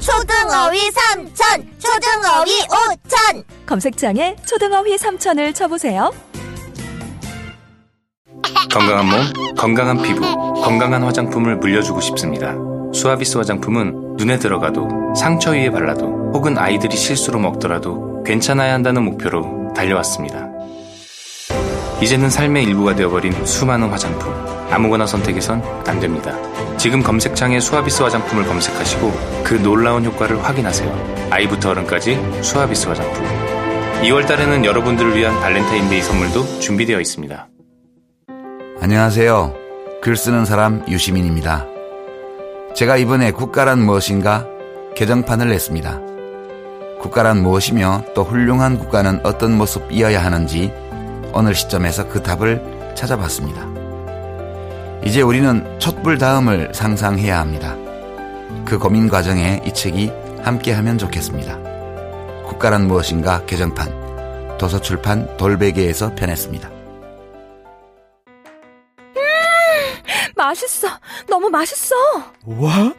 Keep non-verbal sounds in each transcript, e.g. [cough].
초등어휘 삼천, 초등어휘 오천. 검색창에 초등어휘 3천을 쳐보세요. 건강한 몸, 건강한 피부, 건강한 화장품을 물려주고 싶습니다. 수아비스 화장품은 눈에 들어가도 상처 위에 발라도 혹은 아이들이 실수로 먹더라도 괜찮아야 한다는 목표로 달려왔습니다. 이제는 삶의 일부가 되어버린 수많은 화장품. 아무거나 선택해선 안 됩니다. 지금 검색창에 수아비스 화장품을 검색하시고 그 놀라운 효과를 확인하세요. 아이부터 어른까지 수아비스 화장품. 2월 달에는 여러분들을 위한 발렌타인데이 선물도 준비되어 있습니다. 안녕하세요. 글 쓰는 사람 유시민입니다. 제가 이번에 국가란 무엇인가 개정판을 냈습니다. 국가란 무엇이며 또 훌륭한 국가는 어떤 모습이어야 하는지 어느 시점에서 그 답을 찾아봤습니다. 이제 우리는 촛불 다음을 상상해야 합니다. 그 고민 과정에 이 책이 함께하면 좋겠습니다. 국가란 무엇인가 개정판 도서출판 돌베개에서 편했습니다. 맛있어. 너무 맛있어. 와,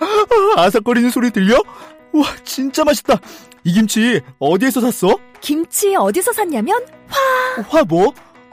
아삭거리는 소리 들려? 와, 진짜 맛있다. 이 김치 어디에서 샀어? 김치 어디서 샀냐면 화. 화 뭐?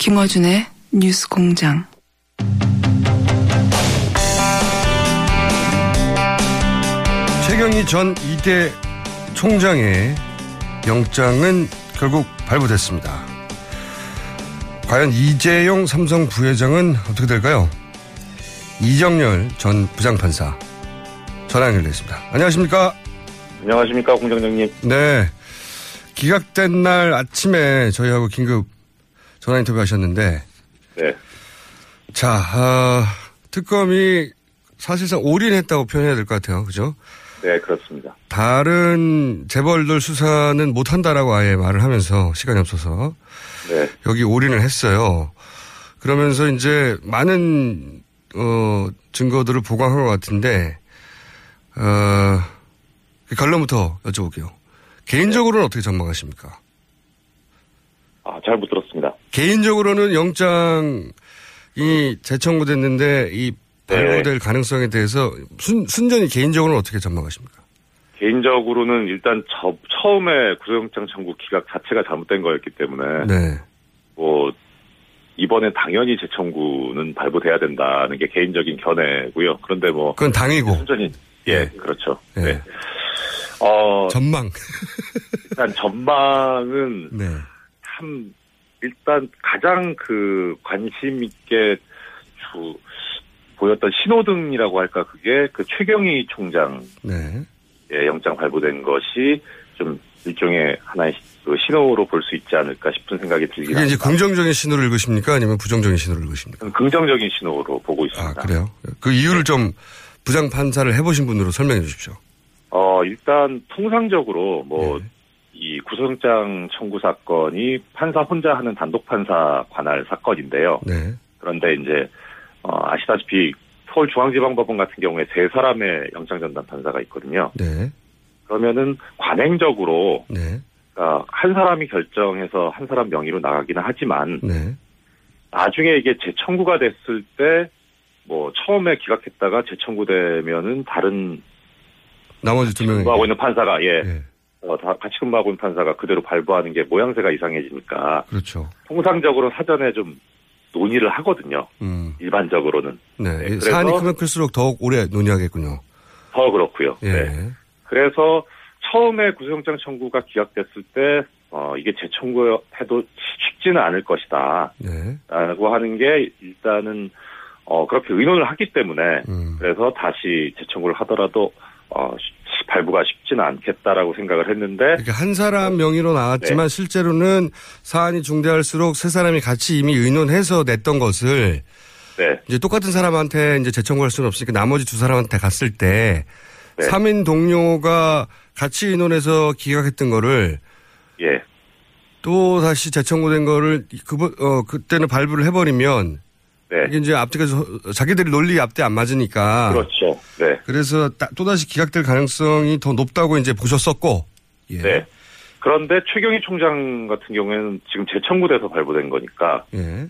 김어준의 뉴스 공장. 최경희 전 이대 총장의 영장은 결국 발부됐습니다. 과연 이재용 삼성 부회장은 어떻게 될까요? 이정열 전 부장판사 전화 연결됐습니다. 안녕하십니까? 안녕하십니까, 공장장님. 네. 기각된 날 아침에 저희하고 긴급 전화 인터뷰 하셨는데. 네. 자, 어, 특검이 사실상 올인했다고 표현해야 될 것 같아요. 그죠? 네, 그렇습니다. 다른 재벌들 수사는 못한다라고 아예 말을 하면서 시간이 없어서. 네. 여기 올인을 했어요. 그러면서 이제 많은, 어, 증거들을 보강한 것 같은데, 어, 그 결론부터 여쭤볼게요. 개인적으로는 어떻게 전망하십니까? 아, 잘 못 들었습니다. 개인적으로는 영장이 재청구됐는데 이 발부될 가능성에 대해서 순, 순전히 개인적으로는 어떻게 전망하십니까? 개인적으로는 일단 저, 처음에 구속영장 청구 기각 자체가 잘못된 거였기 때문에 네. 뭐 이번에 당연히 재청구는 발부돼야 된다는 게 개인적인 견해고요. 그런데 뭐 그건 당이고. 순전히 예, 그렇죠. 네. 네. 어, 전망. 일단 전망은 네. 참 일단 가장 그 관심 있게 주 보였던 신호등이라고 할까 그게 그 최경희 총장 네. 의 영장 발부된 것이 좀 일종의 하나의 그 신호로 볼 수 있지 않을까 싶은 생각이 들긴 그게 이제 합니다. 긍정적인 신호를 읽으십니까? 아니면 부정적인 신호를 읽으십니까? 긍정적인 신호로 보고 있습니다. 아, 그래요? 그 이유를 좀 부장 판사를 해보신 분으로 설명해 주십시오. 어, 일단 통상적으로 뭐 네. 이 구속영장 청구 사건이 판사 혼자 하는 단독 판사 관할 사건인데요. 네. 그런데 이제 어, 아시다시피 서울중앙지방법원 같은 경우에 세 사람의 영장 전담 판사가 있거든요. 네. 그러면은 관행적으로 네. 그러니까 한 사람이 결정해서 한 사람 명의로 나가기는 하지만 네. 나중에 이게 재청구가 됐을 때 뭐 처음에 기각했다가 재청구되면은 다른 나머지 두 명이. 근무하고 있는 판사가 예, 네. 어, 다 같이 근무하고 있는 판사가 그대로 발부하는 게 모양새가 이상해지니까 그렇죠. 통상적으로 사전에 좀 논의를 하거든요. 음. 일반적으로는 네. 네, 그래서- 사안이 크면 클수록 더욱 오래 논의하겠군요. 더 그렇고요. 예. 네. 그래서 처음에 구속영장 청구가 기각됐을 때 어, 이게 재청구해도 쉽지는 않을 것이다. 네. 라고 하는 게 일단은 어, 그렇게 의논을 하기 때문에 음. 그래서 다시 재청구를 하더라도 어, 쉽- 발부가 쉽지는 않겠다라고 생각을 했는데 그러니까 한 사람 명의로 나왔지만 네. 실제로는 사안이 중대할수록 세 사람이 같이 이미 의논해서 냈던 것을 네. 이제 똑같은 사람한테 이제 재청구할 수는 없으니까 나머지 두 사람한테 갔을 때 네. 삼인 동료가 같이 의논해서 기각했던 거를 예. 또 다시 재청구된 거를 그, 어, 그때는 발부를 해버리면 네. 이게 이제 앞뒤가 자기들이 논리 앞뒤 안 맞으니까 그렇죠. 네. 그래서 따- 또다시 기각될 가능성이 더 높다고 이제 보셨었고 예. 네. 그런데 최경희 총장 같은 경우에는 지금 재청구돼서 발부된 거니까 예.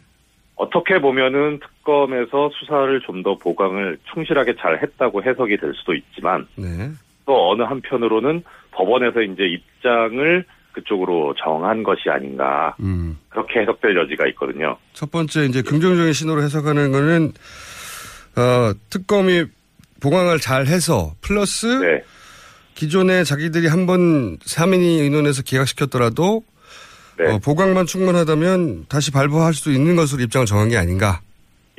어떻게 보면은 특검에서 수사를 좀 더 보강을 충실하게 잘 했다고 해석이 될 수도 있지만 네. 또 어느 한편으로는 법원에서 이제 입장을 그쪽으로 정한 것이 아닌가 음. 그렇게 해석될 여지가 있거든요. 첫 번째 이제 긍정적인 신호로 해석하는 거는 어, 특검이 보강을 잘 해서 플러스 네. 기존에 자기들이 한번 3인이 의논해서 기각시켰더라도 네. 어, 보강만 충분하다면 다시 발부할 수 있는 것으로 입장을 정한 게 아닌가.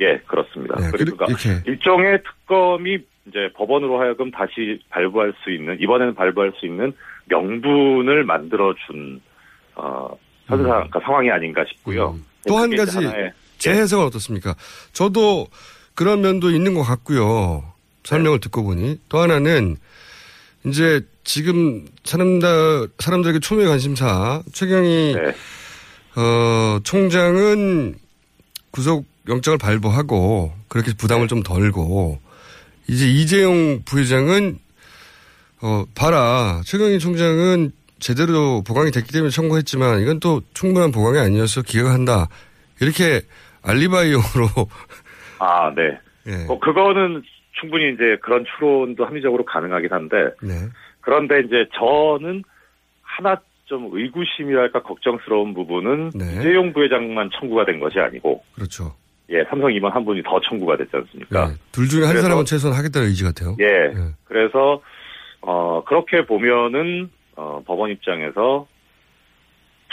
예, 그렇습니다. 네, 그러니까 이렇게. 일종의 특검이 이제 법원으로 하여금 다시 발부할 수 있는 이번에는 발부할 수 있는 명분을 만들어준 어, 현상 그러니까 상황이 아닌가 싶고요. 음. 또한 그게 가지 제 예. 해석은 어떻습니까? 저도 그런 면도 있는 것 같고요. 설명을 네. 듣고 보니 또 하나는 이제 지금 사람들 사람들에게 초미의 관심사 최경희 네. 어, 총장은 구속 영장을 발부하고 그렇게 네. 부담을 좀 덜고 이제 이재용 부회장은 어 봐라 최경희 총장은 제대로 보강이 됐기 때문에 청구했지만 이건 또 충분한 보강이 아니어서 기각한다 이렇게 알리바이용으로 아, 네. 예. 뭐 그거는 충분히 이제 그런 추론도 합리적으로 가능하긴 한데 네. 그런데 이제 저는 하나 좀 의구심이랄까 걱정스러운 부분은 네. 이재용 부회장만 청구가 된 것이 아니고 그렇죠. 예 삼성 임원 한 분이 더 청구가 됐지 않습니까? 네. 둘 중에 한 그래서- 사람은 최소한 하겠다는 의지 같아요. 예. 네. 그래서 어 그렇게 보면은 어 법원 입장에서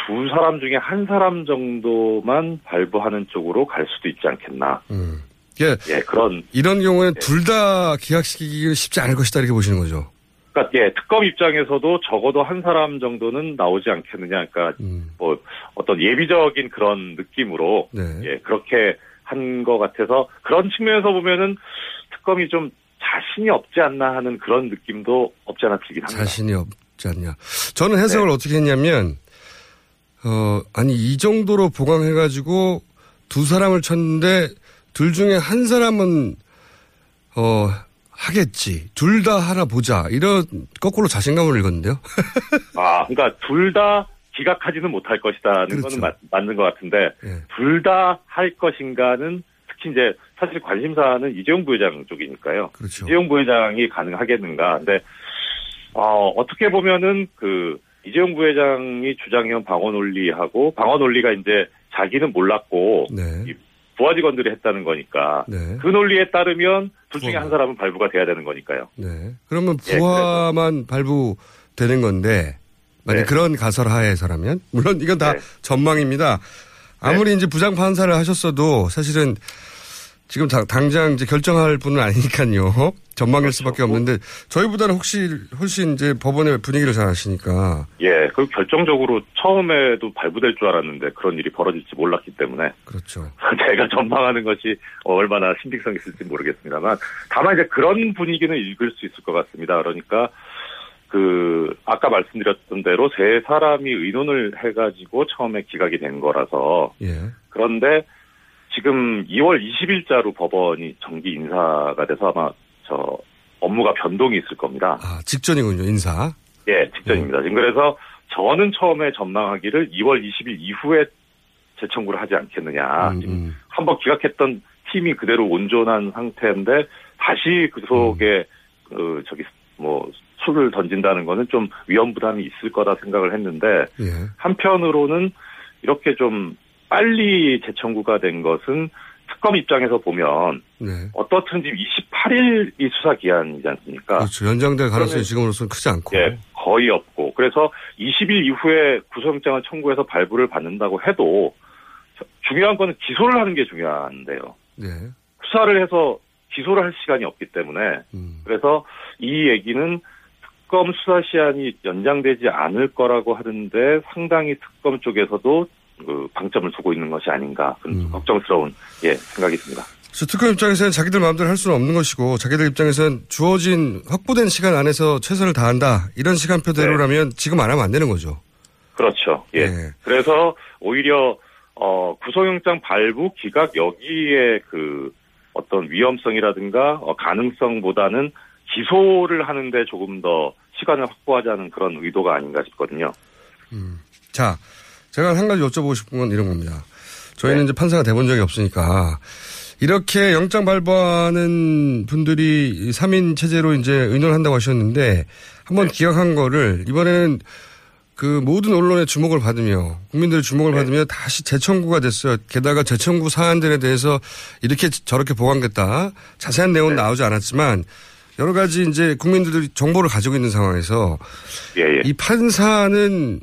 두 사람 중에 한 사람 정도만 발부하는 쪽으로 갈 수도 있지 않겠나. 음. 예. 예, 그런 이런 경우에는 둘다 기각시키기는 쉽지 않을 것이다 이렇게 보시는 거죠. 그러니까 예, 특검 입장에서도 적어도 한 사람 정도는 나오지 않겠느냐. 그러니까 음. 뭐 어떤 예비적인 그런 느낌으로 네. 예, 그렇게 한 것 같아서 그런 측면에서 보면은 특검이 좀 자신이 없지 않나 하는 그런 느낌도 없지 않아 들긴 합니다. 자신이 없지 않냐. 저는 해석을 네. 어떻게 했냐면, 어, 아니, 이 정도로 보강해가지고 두 사람을 쳤는데 둘 중에 한 사람은, 어, 하겠지. 둘 다 하나 보자. 이런, 거꾸로 자신감을 읽었는데요. [laughs] 아, 그러니까 둘 다 기각하지는 못할 것이다는 그렇죠. 거는 맞, 맞는 것 같은데 예. 둘다 할 것인가는 특히 이제 사실 관심사는 이재용 부회장 쪽이니까요. 그렇죠. 이재용 부회장이 가능하겠는가. 근데 어, 어떻게 보면은 그 이재용 부회장이 주장해온 방어 논리하고 방어 논리가 이제 자기는 몰랐고 네. 이 부하 직원들이 했다는 거니까 네. 그 논리에 따르면 둘 중에. 한 사람은 발부가 돼야 되는 거니까요. 네. 그러면 예, 부하만 발부되는 건데, 만약 네. 그런 가설 하에서라면, 물론 이건 다 네. 전망입니다. 아무리 이제 부장 판사를 하셨어도 사실은 지금 다- 당장 이제 결정할 분은 아니니까요. [laughs] 전망일 그렇죠. 수밖에 없는데 저희보다는 혹시 훨씬 이제 법원의 분위기를 잘 아시니까 예, 그 결정적으로 처음에도 발부될 줄 알았는데 그런 일이 벌어질지 몰랐기 때문에 그렇죠. [laughs] 제가 전망하는 것이 얼마나 신빙성이 있을지 모르겠습니다만 다만 이제 그런 분위기는 읽을 수 있을 것 같습니다. 그러니까 그 아까 말씀드렸던 대로 세 사람이 의논을 해가지고 처음에 기각이 된 거라서 예. 그런데 지금 2월 20일자로 법원이 정기 인사가 돼서 아마 저 업무가 변동이 있을 겁니다. 아 직전이군요 인사. 예, 직전입니다. 지금 그래서 저는 처음에 전망하기를 2월 20일 이후에 재청구를 하지 않겠느냐. 음, 음. 한번 기각했던 팀이 그대로 온전한 상태인데 다시 그 속에 음. 그 저기 뭐 수를 던진다는 거는 좀 위험 부담이 있을 거다 생각을 했는데 예. 한편으로는 이렇게 좀 빨리 재청구가 된 것은 특검 입장에서 보면 네. 어떻든 지금 28일이 수사 기한이지 않습니까? 그렇죠. 연장될 가능성이 지금으로서는 크지 않고. 예, 거의 없고. 그래서 20일 이후에 구속영장을 청구해서 발부를 받는다고 해도 저- 중요한 거는 기소를 하는 게 중요한데요. 네. 수사를 해서 기소를 할 시간이 없기 때문에 음. 그래서 이 얘기는 특검 수사 시한이 연장되지 않을 거라고 하는데 상당히 특검 쪽에서도 그 방점을 두고 있는 것이 아닌가 그런 음. 걱정스러운 예 생각이 듭니다. 특검 입장에서는 자기들 마음대로 할 수는 없는 것이고 자기들 입장에서는 주어진 확보된 시간 안에서 최선을 다한다 이런 시간표대로라면 지금 안 하면 안 되는 거죠. 그렇죠. 예. 네. 그래서 오히려 어 구속영장 발부 기각 여기에 그 어떤 위험성이라든가 어, 가능성보다는 기소를 하는데 조금 더 시간을 확보하자는 그런 의도가 아닌가 싶거든요. 자, 제가 한 가지 여쭤보고 싶은 건 이런 겁니다. 저희는 이제 판사가 돼본 적이 없으니까 이렇게 영장 발부하는 분들이 3인 체제로 이제 의논을 한다고 하셨는데 한번 기각한 거를 이번에는 그 모든 언론의 주목을 받으며 국민들의 주목을 받으며 다시 재청구가 됐어요. 게다가 재청구 사안들에 대해서 이렇게 저렇게 보강됐다. 자세한 내용은 나오지 않았지만 여러 가지 이제 국민들이 정보를 가지고 있는 상황에서 예, 예. 이 판사는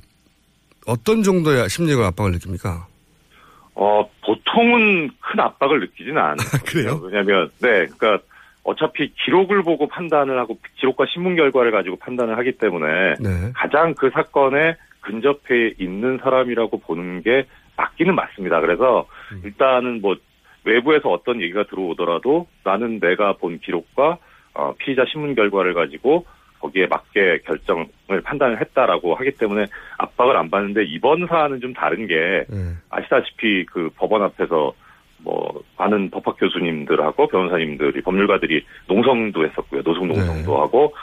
어떤 정도의 심리적 압박을 느낍니까? 어, 보통은 큰 압박을 느끼지는 않아요. 그래요? 왜냐면, 네, 그러니까 어차피 기록을 보고 판단을 하고 기록과 신문 결과를 가지고 판단을 하기 때문에 네. 가장 그 사건에 근접해 있는 사람이라고 보는 게 맞기는 맞습니다. 그래서 음. 일단은 뭐 외부에서 어떤 얘기가 들어오더라도 나는 내가 본 기록과 어, 피의자 신문 결과를 가지고 거기에 맞게 결정을 판단을 했다라고 하기 때문에 압박을 안 받는데 이번 사안은 좀 다른 게 네. 아시다시피 그 법원 앞에서 뭐 많은 법학 교수님들하고 변호사님들이 법률가들이 농성도 했었고요 노숙 농성도 네. 하고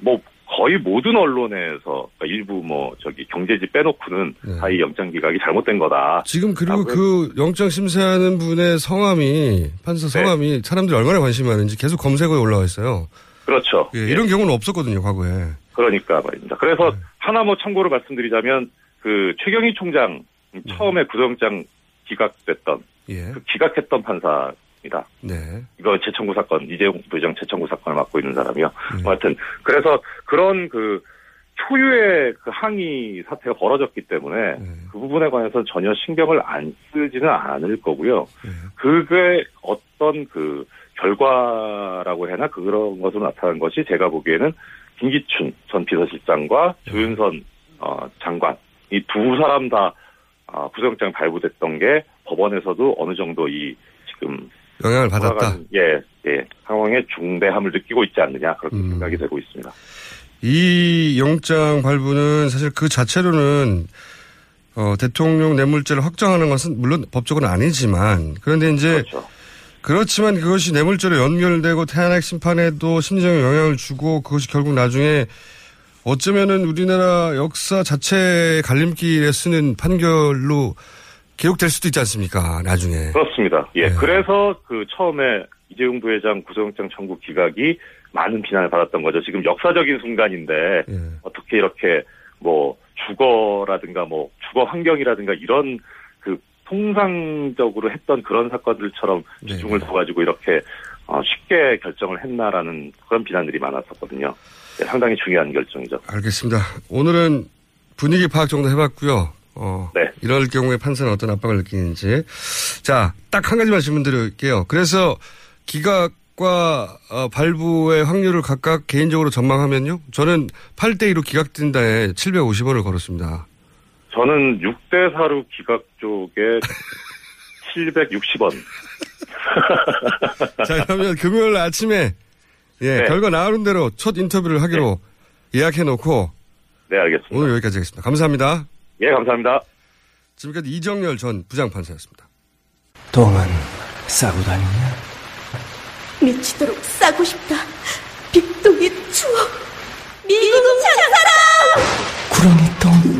뭐 거의 모든 언론에서 그러니까 일부 뭐 저기 경제지 빼놓고는 네. 다이 영장 기각이 잘못된 거다. 지금 그리고 아, 그 영장 심사하는 분의 성함이 판사 네. 성함이 사람들이 얼마나 관심이 많은지 계속 검색어에 올라와 있어요. 그렇죠. 예, 이런 경우는 없었거든요 과거에. 그러니까 말입니다. 그래서 네. 하나 뭐 참고로 말씀드리자면 그 최경희 총장 처음에 구속영장 기각됐던 예. 그 기각했던 판사입니다. 네. 이거 재청구 사건 이재용 부회장 재청구 사건을 맡고 있는 사람이요. 네. 뭐 하여튼 그래서 그런 그 초유의 그 항의 사태가 벌어졌기 때문에 네. 그 부분에 관해서 전혀 신경을 안 쓰지는 않을 거고요. 네. 그게 어떤 그 결과라고 해나 그런 것으로 나타난 것이 제가 보기에는 김기춘 전 비서실장과 네. 조윤선 어, 장관 이 두 사람 다 어, 구속영장 발부됐던 게 법원에서도 어느 정도 이 지금 영향을 받았다. 예, 예. 상황의 중대함을 느끼고 있지 않느냐 그렇게 음. 생각이 되고 있습니다. 이 영장 발부는 사실 그 자체로는 어, 대통령 뇌물죄를 확정하는 것은 물론 법적으로는 아니지만 그런데 이제 그렇죠. 그렇지만 그것이 뇌물죄로 연결되고 태안핵 심판에도 심리적인 영향을 주고 그것이 결국 나중에 어쩌면은 우리나라 역사 자체의 갈림길에 쓰는 판결로 기록될 수도 있지 않습니까? 나중에. 그렇습니다. 예. 네. 그래서 그 처음에 이재용 부회장 구속영장 청구 기각이 많은 비난을 받았던 거죠. 지금 역사적인 순간인데 예. 어떻게 이렇게 뭐 주거라든가 뭐 주거 환경이라든가 이런 그 통상적으로 했던 그런 사건들처럼 네. 비중을 둬가지고 이렇게 어, 쉽게 결정을 했나라는 그런 비난들이 많았었거든요. 예, 상당히 중요한 결정이죠. 알겠습니다. 오늘은 분위기 파악 정도 해봤고요. 어, 네. 이럴 경우에 판사는 어떤 압박을 느끼는지. 자, 딱 한 가지만 질문 드릴게요. 그래서 기각과 어, 발부의 확률을 각각 개인적으로 전망하면요. 저는 8대2로 기각된다에 750원을 걸었습니다. 저는 6대 4로 기각 쪽에 760원. [laughs] 자, 그러면 금요일 아침에 예, 네. 결과 나오는 대로 첫 인터뷰를 하기로 예약해 놓고 네, 알겠습니다. 오늘 여기까지 하겠습니다. 감사합니다. 예, 감사합니다. 지금까지 이정열 전 부장판사였습니다. 똥은 싸고 다니냐? 미치도록 싸고 싶다. 빅동의 추억. 미국 장사랑! 구렁이 똥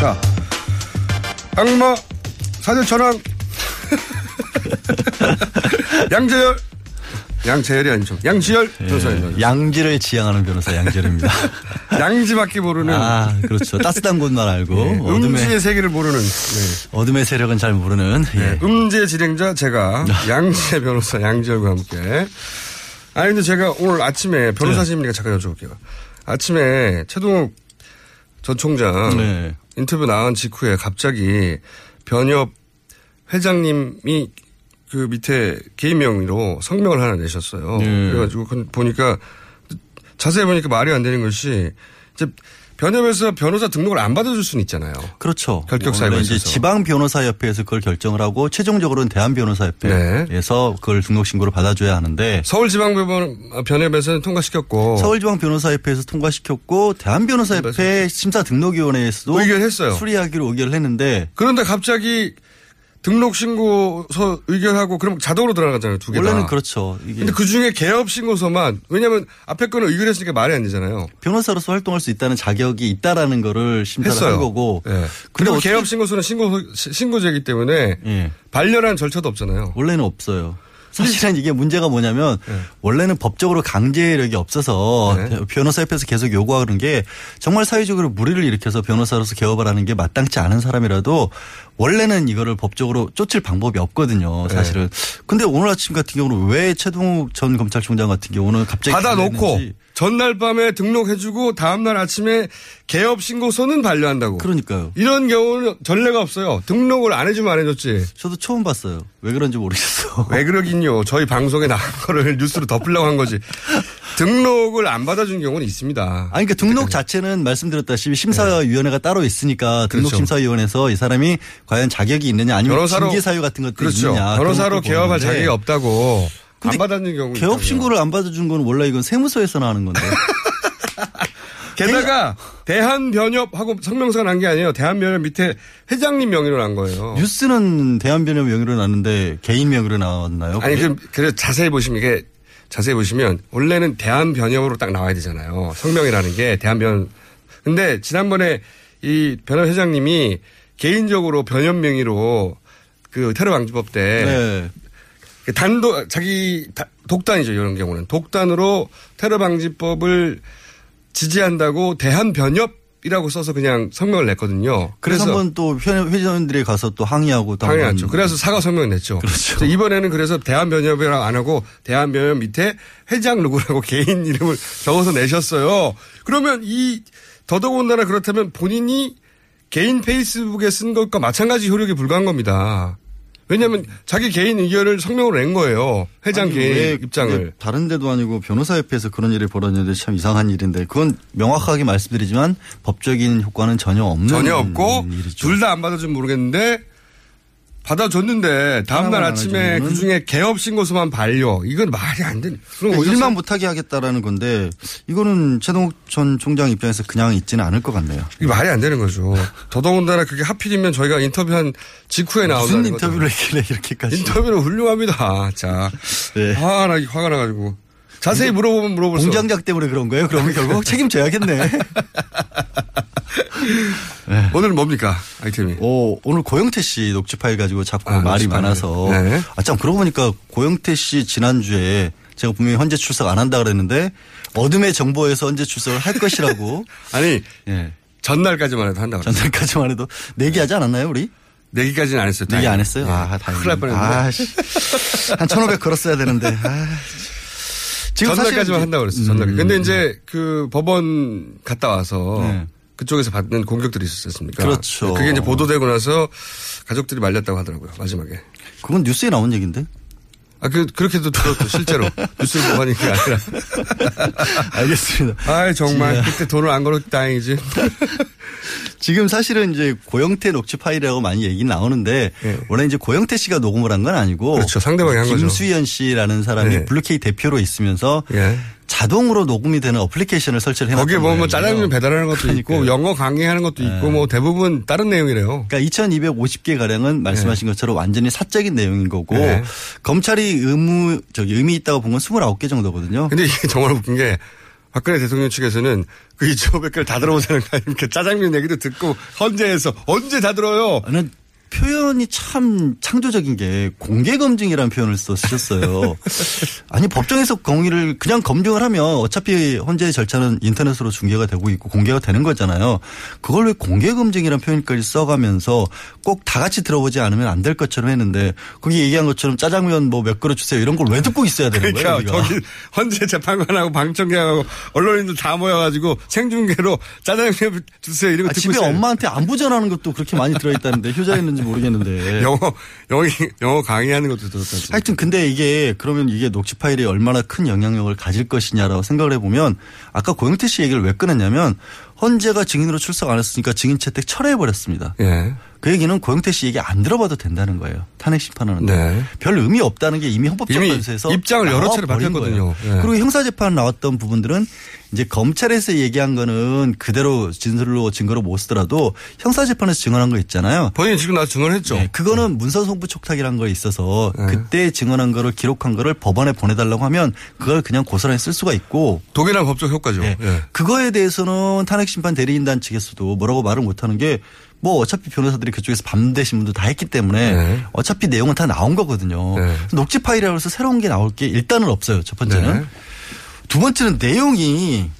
자, 악마 사제 천왕 [laughs] 양재열 양재열이 아니죠. 양지열 변호사입니다. 예, 양지를 지향하는 변호사 양지열입니다. [laughs] 양지밖에 모르는. 아, 그렇죠. 따뜻한 곳만 알고. 네, 어둠의, 음지의 세계를 모르는. 네. 어둠의 세력은 잘 모르는. 예. 네, 음지의 진행자 제가 [laughs] 양지의 변호사 양지열과 함께. 아니 근데 제가 오늘 아침에 변호사님이니까 잠깐 여쭤볼게요. 아침에 최동욱 전 총장 네. 인터뷰 나온 직후에 갑자기 변협 회장님이 그 밑에 개인 명의로 성명을 하나 내셨어요. 네. 그래가지고 그 보니까 자세히 보니까 말이 안 되는 것이 이제 변협에서 변호사 등록을 안 받아줄 수는 있잖아요. 그렇죠. 결격 사유가 이제. 지방 변호사 협회에서 그걸 결정을 하고 최종적으로는 대한 변호사 협회에서 그걸 등록 신고를 받아줘야 하는데 서울 지방변 변협에서는 통과시켰고 서울 지방 변호사 협회에서 통과시켰고 대한 변호사 협회 심사 등록 위원회에서도 의결했어요. 수리하기로 의결을 했는데 그런데 갑자기 등록 신고서 의결하고 그럼 자동으로 들어가잖아요 두개 다. 원래는 그렇죠. 이게 근데 그 중에 개업 신고서만 왜냐하면 앞에 거는 의결했으니까 말이 안 되잖아요. 변호사로서 활동할 수 있다는 자격이 있다라는 거를 심사를 했어요. 한 거고. 예. 그리고 개업 신고서는 신고 신고제이기 때문에 예. 반려란 절차도 없잖아요. 원래는 없어요. 사실은 이게 문제가 뭐냐면 원래는 법적으로 강제력이 없어서 변호사협회에서 계속 요구하는 게 정말 사회적으로 무리를 일으켜서 변호사로서 개업을 하는 게 마땅치 않은 사람이라도 원래는 이거를 법적으로 쫓을 방법이 없거든요. 사실은. 근데 오늘 아침 같은 경우는 왜 최동욱 전 검찰총장 같은 경우는 갑자기 받아놓고 전날 밤에 등록해주고 다음날 아침에 개업 신고서는 반려한다고. 그러니까요. 이런 경우는 전례가 없어요. 등록을 안 해주면 안 해줬지. 저도 처음 봤어요. 왜 그런지 모르겠어. [laughs] 왜 그러긴요. 저희 방송에 나간 거를 뉴스로 덮으려고 한 거지. 등록을 안 받아준 경우는 있습니다. 아니, 그러니까 등록 자체는 말씀드렸다시피 심사위원회가 따로 있으니까 등록 그렇죠. 심사위원회에서 이 사람이 과연 자격이 있느냐 아니면 변호사로- 징계 사유 같은 것들이 그렇죠. 있느냐. 변호사로 개업할 자격이 없다고 안 받아준 경우 개업 신고를 안 받아준 건 원래 이건 세무서에서 나는 건데. [laughs] 게다가 대한변협하고 성명서가 난 게 아니에요. 대한변협 밑에 회장님 명의로 난 거예요. 뉴스는 대한변협 명의로 나왔는데 개인 명의로 나왔나요? 아니? 그럼 그래 자세히 보시면 이게 자세히 보시면 원래는 대한변협으로 딱 나와야 되잖아요. 성명이라는 게 대한변. 근데 지난번에 이 변협 회장님이 개인적으로 변협 명의로 그 테러 방지법 때 네. 그 단독 자기 다- 독단이죠 이런 경우는 독단으로 테러 방지법을 지지한다고 대한 변협이라고 써서 그냥 성명을 냈거든요. 그래서 한번 또 회- 회장들이 가서 또 항의하고 당연하죠. 그래서 사과 성명을 냈죠. 그래서 이번에는 그래서 대한 변협이라고 안 하고 대한 변협 밑에 회장 누구라고 [laughs] 개인 이름을 적어서 내셨어요. 그러면 이 더더군다나 그렇다면 본인이 개인 페이스북에 쓴 것과 마찬가지 효력이 불과한 겁니다. 왜냐하면 자기 개인 의견을 성명으로 낸 거예요. 회장 아니, 개인 왜 입장을. 다른 데도 아니고 변호사협회에서 그런 일이 벌어졌는데 참 이상한 일인데 그건 명확하게 말씀드리지만 법적인 효과는 전혀 없는 전혀 없고. 둘 다 안 받아주면 모르겠는데 받아줬는데 다음날 아침에 안그 중에 개업 신고서만 반려. 이건 말이 안 되는. 그럼 그러니까 일만 못하게 하겠다라는 건데 이거는 최동욱 전 총장 입장에서 그냥 있지는 않을 것 같네요. 이게 말이 안 되는 거죠. 더더군다나 그게 하필이면 저희가 인터뷰한 직후에 나오는 무슨 인터뷰를 했길래 이렇게까지. 인터뷰는 훌륭합니다. 자, [laughs] 화가 나 화가 나가지고 자세히 물어보면 물어볼수 공장장 때문에 그런 거예요? 그러면 결국 책임져야겠네. [laughs] 오늘 뭡니까 아이템이? 오, 오늘 고영태 씨 녹취 파일 가지고 자꾸 아, 말이. 많아서. 네. 아, 참, 그러고 보니까 고영태 씨 지난주에 제가 분명히 현재 출석 안 한다 그랬는데 어둠의 정보에서 언제 출석을 할 것이라고. [laughs] 아니, 예. 전날까지만 해도 한다고. 전날까지만 해도 내기하지 않았나요, 우리? 내기까지는 안 했어요. 내기 안. 했어요? 예. 아. 큰일 날 뻔했는데. 아, 씨. 한1,500 걸었어야 되는데. 아. 지금 전날까지만 한다고 그랬어요. 전날. 음. 근데 이제 그 법원 갔다 와서 네. 그쪽에서 받는 공격들이 있었습니까? 그렇죠. 그게 이제 보도되고 나서 가족들이 말렸다고 하더라고요. 마지막에. 그건 뉴스에 나온 얘기인데? 아, 그, 그렇게도 들었죠, 실제로. [laughs] 뉴스를 보고 하는 게 아니라. 알겠습니다. 아 정말. 자. 그때 돈을 안 걸었기 다행이지. [laughs] 지금 사실은 이제 고영태 녹취 파일이라고 많이 얘기 나오는데 원래 이제 고영태 씨가 녹음을 한 건 아니고 예. 그렇죠. 상대방이 한 거죠. 김수현 씨라는 사람이 예. 블루케이 대표로 있으면서 예. 자동으로 녹음이 되는 어플리케이션을 설치를 해놨던 거기에 뭐, 뭐. 짜장면 배달하는 것도 있고, 그러니까요. 영어 강의하는 것도 있고, 뭐 대부분 다른 내용이래요. 그러니까 2,250개 가량은 말씀하신 것처럼 완전히 사적인 내용인 거고 네. 검찰이 의무 저기 의미 있다고 본 건 29개 정도거든요. 근데 이게 정말 웃긴 게 박근혜 대통령 측에서는 그 2,500개를 다 들어보자는 거 아닙니까? 짜장면 얘기도 듣고 헌재에서 언제 다 들어요? 저는 표현이 참 창조적인 게 공개 검증이라는 표현을 써 쓰셨어요. [laughs] 아니 법정에서 공의를 그냥 검증을 하면 어차피 헌재의 절차는 인터넷으로 중계가 되고 있고 공개가 되는 거잖아요. 그걸 왜 공개 검증이라는 표현까지 써가면서 꼭 다 같이 들어보지 않으면 안 될 것처럼 했는데 거기 얘기한 것처럼 짜장면 뭐 몇 그릇 주세요 이런 걸 왜 듣고 있어야 되는 거예요? 그러니까? 거기 헌재 재판관하고 방청객하고 언론인들 다 모여가지고 생중계로 짜장면 주세요 이런 거 아, 듣고 집에 있어요. 엄마한테 안부 전하는 것도 그렇게 많이 들어있다는데 효자 있는 지 모르겠는데. [laughs] 영어 영어 영어 강의하는 것도 들었다. 하여튼 근데 이게 그러면 이게 녹취 파일이 얼마나 큰 영향력을 가질 것이냐라고 생각을 해보면 아까 고영태 씨 얘기를 왜 끊었냐면 헌재가 증인으로 출석 안 했으니까 증인 채택 철회해 버렸습니다. 예. 그 얘기는 고영태 씨 얘기 안 들어봐도 된다는 거예요. 탄핵 심판하는데 네. 별 의미 없다는 게 이미 헌법재판소에서 입장을 여러 차례 밝혔거든요. 예. 그리고 형사재판 나왔던 부분들은 이제 검찰에서 얘기한 거는 그대로 진술로 증거로 못 쓰더라도 형사재판에서 증언한 거 있잖아요. 본인이 지금 나서 증언했죠. 네, 그거는 문서 송부 촉탁이라는 거 있어서 네. 그때 증언한 거를 기록한 거를 법원에 보내달라고 하면 그걸 그냥 고스란히 쓸 수가 있고 독일한 법적 효과죠. 네. 예. 그거에 대해서는 탄핵 심판 대리인단 측에서도 뭐라고 말을 못하는 게 뭐 어차피 변호사들이 그쪽에서 반대신 분도 다 했기 때문에 네. 어차피 내용은 다 나온 거거든요. 녹취 파일이라고 해서 새로운 게 나올 게 일단은 없어요. 첫 번째는. 네. 두 번째는 내용이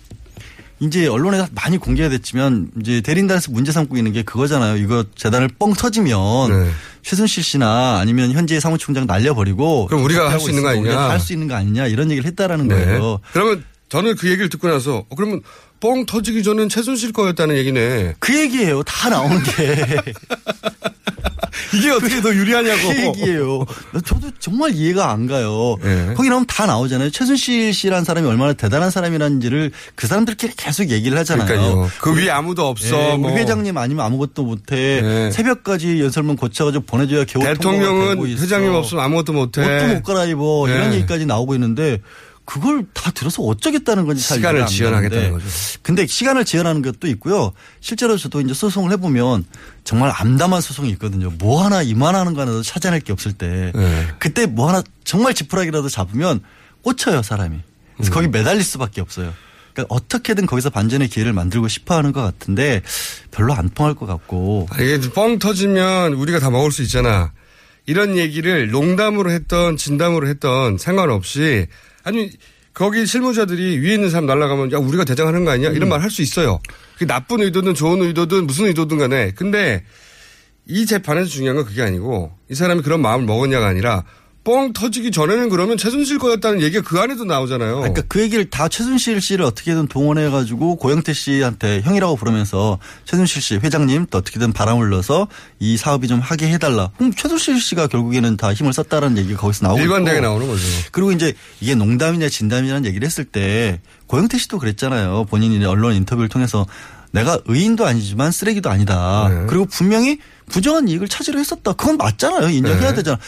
이제 언론에 많이 공개가 됐지만 이제 대리인단에서 문제 삼고 있는 게 그거잖아요. 이거 재단을 뻥 터지면 네. 최순실 씨나 아니면 현재 사무총장 날려버리고 그럼 우리가 할 수 있는 거 아니냐. 할 수 있는 거 아니냐 이런 얘기를 했다라는 네. 거예요. 그러면 저는 그 얘기를 듣고 나서 어, 그러면 뻥 터지기 전엔 최순실 거였다는 얘기네. 그 얘기예요. 다 나온 게. [laughs] 이게 어떻게 더 유리하냐고. 그 얘기예요. 저도 정말 이해가 안 가요. 네. 거기 나오면 다 나오잖아요. 최순실 씨라는 사람이 얼마나 대단한 사람이라는지를 그 사람들끼리 계속 얘기를 하잖아요. 그러니까요. 그 위에 아무도 없어. 예, 뭐. 우리 회장님 아니면 아무것도 못해. 네. 새벽까지 연설문 고쳐가지고 보내줘야 겨우 대통령은. 회장님 없으면 아무것도 못해. 옷도 못 갈아입어. 네. 이런 얘기까지 나오고 있는데 그걸 다 들어서 어쩌겠다는 건지 잘 시간을 지연하겠다는 가는데. 거죠. 근데 시간을 지연하는 것도 있고요. 실제로 저도 이제 소송을 해보면 정말 암담한 소송이 있거든요. 뭐 하나 이만하는 거 하나도 찾아낼 게 없을 때 네. 그때 뭐 하나 정말 지푸라기라도 잡으면 꽂혀요 사람이. 그래서 음. 거기 매달릴 수밖에 없어요. 그러니까 어떻게든 거기서 반전의 기회를 만들고 싶어 하는 것 같은데 별로 안 통할 것 같고. 아, 이게 뻥 터지면 우리가 다 먹을 수 있잖아. 이런 얘기를 농담으로 했던 진담으로 했던 상관없이 아니 거기 실무자들이 위에 있는 사람 날아가면 야 우리가 대장하는 거 아니야 이런 음. 말할 수 있어요. 그 나쁜 의도든 좋은 의도든 무슨 의도든 간에 근데 이 재판에서 중요한 건 그게 아니고 이 사람이 그런 마음을 먹었냐가 아니라 뻥 터지기 전에는 그러면 최순실 거였다는 얘기가 그 안에도 나오잖아요. 그러니까 그 얘기를 다 최순실 씨를 어떻게든 동원해가지고 고영태 씨한테 형이라고 부르면서 최순실 씨 회장님 또 어떻게든 바람을 넣어서 이 사업이 좀 하게 해달라. 그럼 최순실 씨가 결국에는 다 힘을 썼다는 얘기가 거기서 나오고 일관되게. 나오는 거죠. 그리고 이제 이게 농담이냐 진담이냐는 얘기를 했을 때 고영태 씨도 그랬잖아요. 본인이 언론 인터뷰를 통해서 내가 의인도 아니지만 쓰레기도 아니다. 네. 그리고 분명히 부정한 이익을 차지를 했었다. 그건 맞잖아요. 인정해야 네. 되잖아.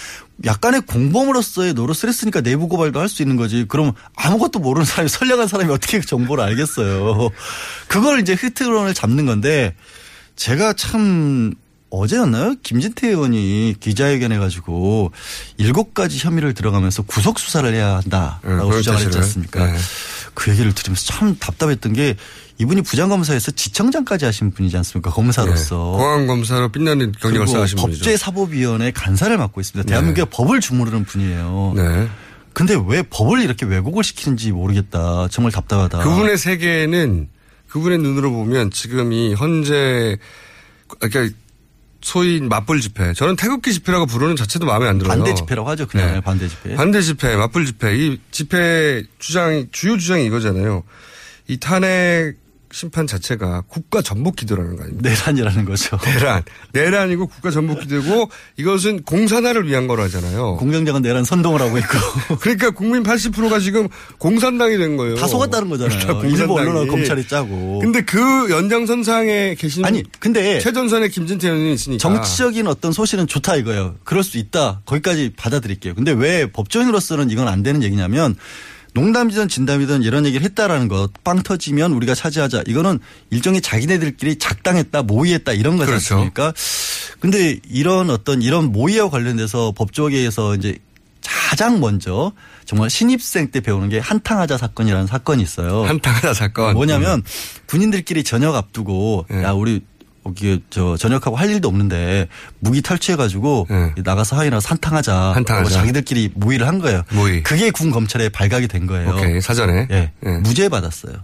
약간의 공범으로서의 노릇을 했으니까 내부 고발도 할 수 있는 거지. 그럼 아무것도 모르는 사람이 선량한 사람이 어떻게 그 정보를 알겠어요. 그걸 이제 흐트론을 잡는 건데 제가 참 어제였나요? 김진태 의원이 기자회견 해 가지고 일곱 가지 혐의를 들어가면서 구속 수사를 해야 한다라고 네, 주장을 했지. 않습니까? 네. 그 얘기를 들으면서 참 답답했던 게 이분이 부장검사에서 지청장까지 하신 분이지 않습니까? 검사로서. 네. 공안검사로 빛나는 경력을 쌓으신 분이죠. 법제사법위원회 간사를 맡고 있습니다. 대한민국의 법을 주무르는 분이에요. 네. 근데 왜 법을 이렇게 왜곡을 시키는지 모르겠다. 정말 답답하다. 그분의 세계는 그분의 눈으로 보면 지금 이 현재 그러니까 소위 맞불 집회 저는 태극기 집회라고 부르는 자체도 마음에 안 들어요. 반대 집회라고 하죠. 그냥 네. 반대 집회. 반대 집회, 맞불 집회 이 집회 주장 주요 주장이 이거잖아요. 이 탄핵 심판 자체가 국가 전복 기도라는 거 아닙니까? 내란이라는 거죠. 내란. 내란이고 국가 전복 기도고 이것은 공산화를 위한 거라잖아요. 공장장은 내란 선동을 하고 있고. [laughs] 그러니까 국민 80%가 지금 공산당이 된 거예요. 다 속았다는 거잖아요. 그러니까 일부. 언론은 검찰이 짜고. 근데 그 연장선상에 계신 아니, 근데 최전선에 김진태 의원이 있으니까 정치적인 어떤 소신은 좋다 이거예요. 그럴 수 있다. 거기까지 받아들일게요. 근데 왜 법조인으로서는 이건 안 되는 얘기냐면 농담이든 진담이든 이런 얘기를 했다라는 것, 빵 터지면 우리가 차지하자. 이거는 일종의 자기네들끼리 작당했다, 모의했다 이런 거지 그렇죠. 않습니까? 근데 이런 어떤 이런 모의와 관련돼서 법조계에서 이제 가장 먼저 정말 신입생 때 배우는 게 한탕하자 사건이라는 사건이 있어요. 한탕하자 사건. 뭐냐면 군인들끼리 저녁 앞두고 네. 야 우리 여기 저 저녁하고 할 일도 없는데 무기 탈취해가지고 나가서 하이나 산탕하자. 네. 한탕하자. 자기들끼리 모의를 한 거예요. 모의. 그게 군 검찰에 발각이 된 거예요. 오케이 사전에. 예. 예. 무죄 받았어요.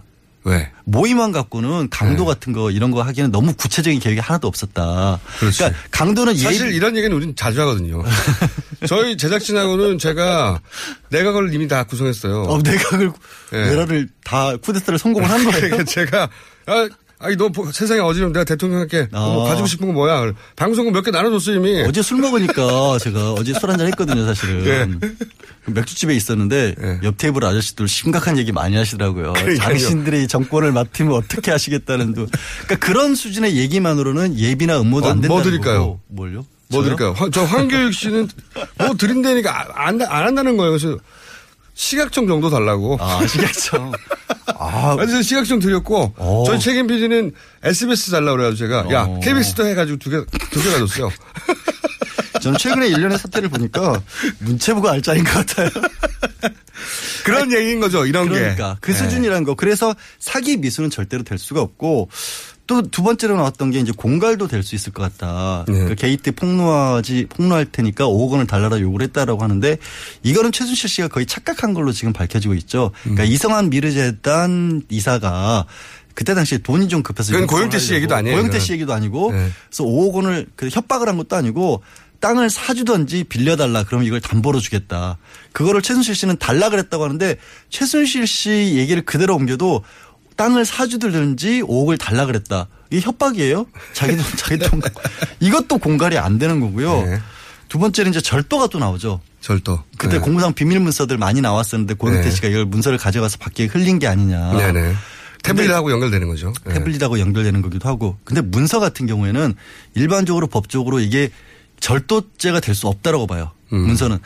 왜? 모의만 갖고는 강도 같은 거 이런 거 하기에는 너무 구체적인 계획이 하나도 없었다. 그렇지. 러니까 강도는 사실 예비- 이런 얘기는 우리는 자주 하거든요. [laughs] 저희 제작진하고는 제가 내각을 이미 다 구성했어요. 어, 내각을 예. 내라를 다 쿠데타를 성공을 한 [laughs] 거예요. 그러니까 제가 아, 아니 너 보- 세상에 어지러움 내가 대통령할게. 뭐 아. 가지고 싶은 거 뭐야? 방송은 몇개 나눠줬어 이미. 어제 술 먹으니까 [laughs] 제가 어제 술 한잔 했거든요, 사실은. 예. 맥주집에 있었는데 옆 테이블 아저씨들 심각한 얘기 많이 하시더라고요. 그러니까요. 당신들이 정권을 맡으면 어떻게 하시겠다는 도 그러니까 그런 수준의 얘기만으로는 예비나 음모도 어, 안 된다는 뭐 드릴까요? 거고. 뭘요? 뭐 저요? 드릴까요? 황- 저 황교익 씨는 [laughs] 뭐 드린다니까 안, 안 한다는 거예요. 그래서 시각청 정도 달라고. 아, 시각청. 아, 그래서 시각청 드렸고, 어. 저희 책임 PD는 SBS 달라고 그래가지고 제가, 야, 어. KBS도 해가지고 두 개, 두 개 가졌어요. [laughs] 저는 최근에 일련의 사태를 보니까 문체부가 알짜인 것 같아요. [laughs] 그런 얘기인 거죠, 이런 게. 그러니까 그 네. 수준이라는 거. 그래서 사기 미수는 절대로 될 수가 없고 또 두 번째로 나왔던 게 이제 공갈도 될 수 있을 것 같다. 네. 그 게이트 폭로하지 폭로할 테니까 5억 원을 달라라 요구를 했다라고 하는데 이거는 최순실 씨가 거의 착각한 걸로 지금 밝혀지고 있죠. 그러니까 음. 이성한 미르재단 이사가 그때 당시에 돈이 좀 급해서 그건 고영태 씨. 얘기도 아니에요, 고영태. 씨 얘기도 아니고 네. 그래서 5억 원을 그 협박을 한 것도 아니고 땅을 사주든지 빌려달라 그러면 이걸 담보로 주겠다. 그거를 최순실 씨는 달라 그랬다고 하는데 최순실 씨 얘기를 그대로 옮겨도 땅을 사주든지 5억을 달라 그랬다. 이게 협박이에요? 자기 [laughs] 돈, 자기 돈. 이것도 공갈이 안 되는 거고요. 네. 두 번째는 이제 절도가 또 나오죠. 절도. 그때 네. 공무상 비밀 문서들 많이 나왔었는데 고영태 네. 씨가 이걸 문서를 가져가서 밖에 흘린 게 아니냐. 네네. 태블릿하고 연결되는 거죠. 네. 태블릿하고 연결되는 거기도 하고. 근데 문서 같은 경우에는 일반적으로 법적으로 이게 절도죄가 될 수 없다라고 봐요. 음. 문서는.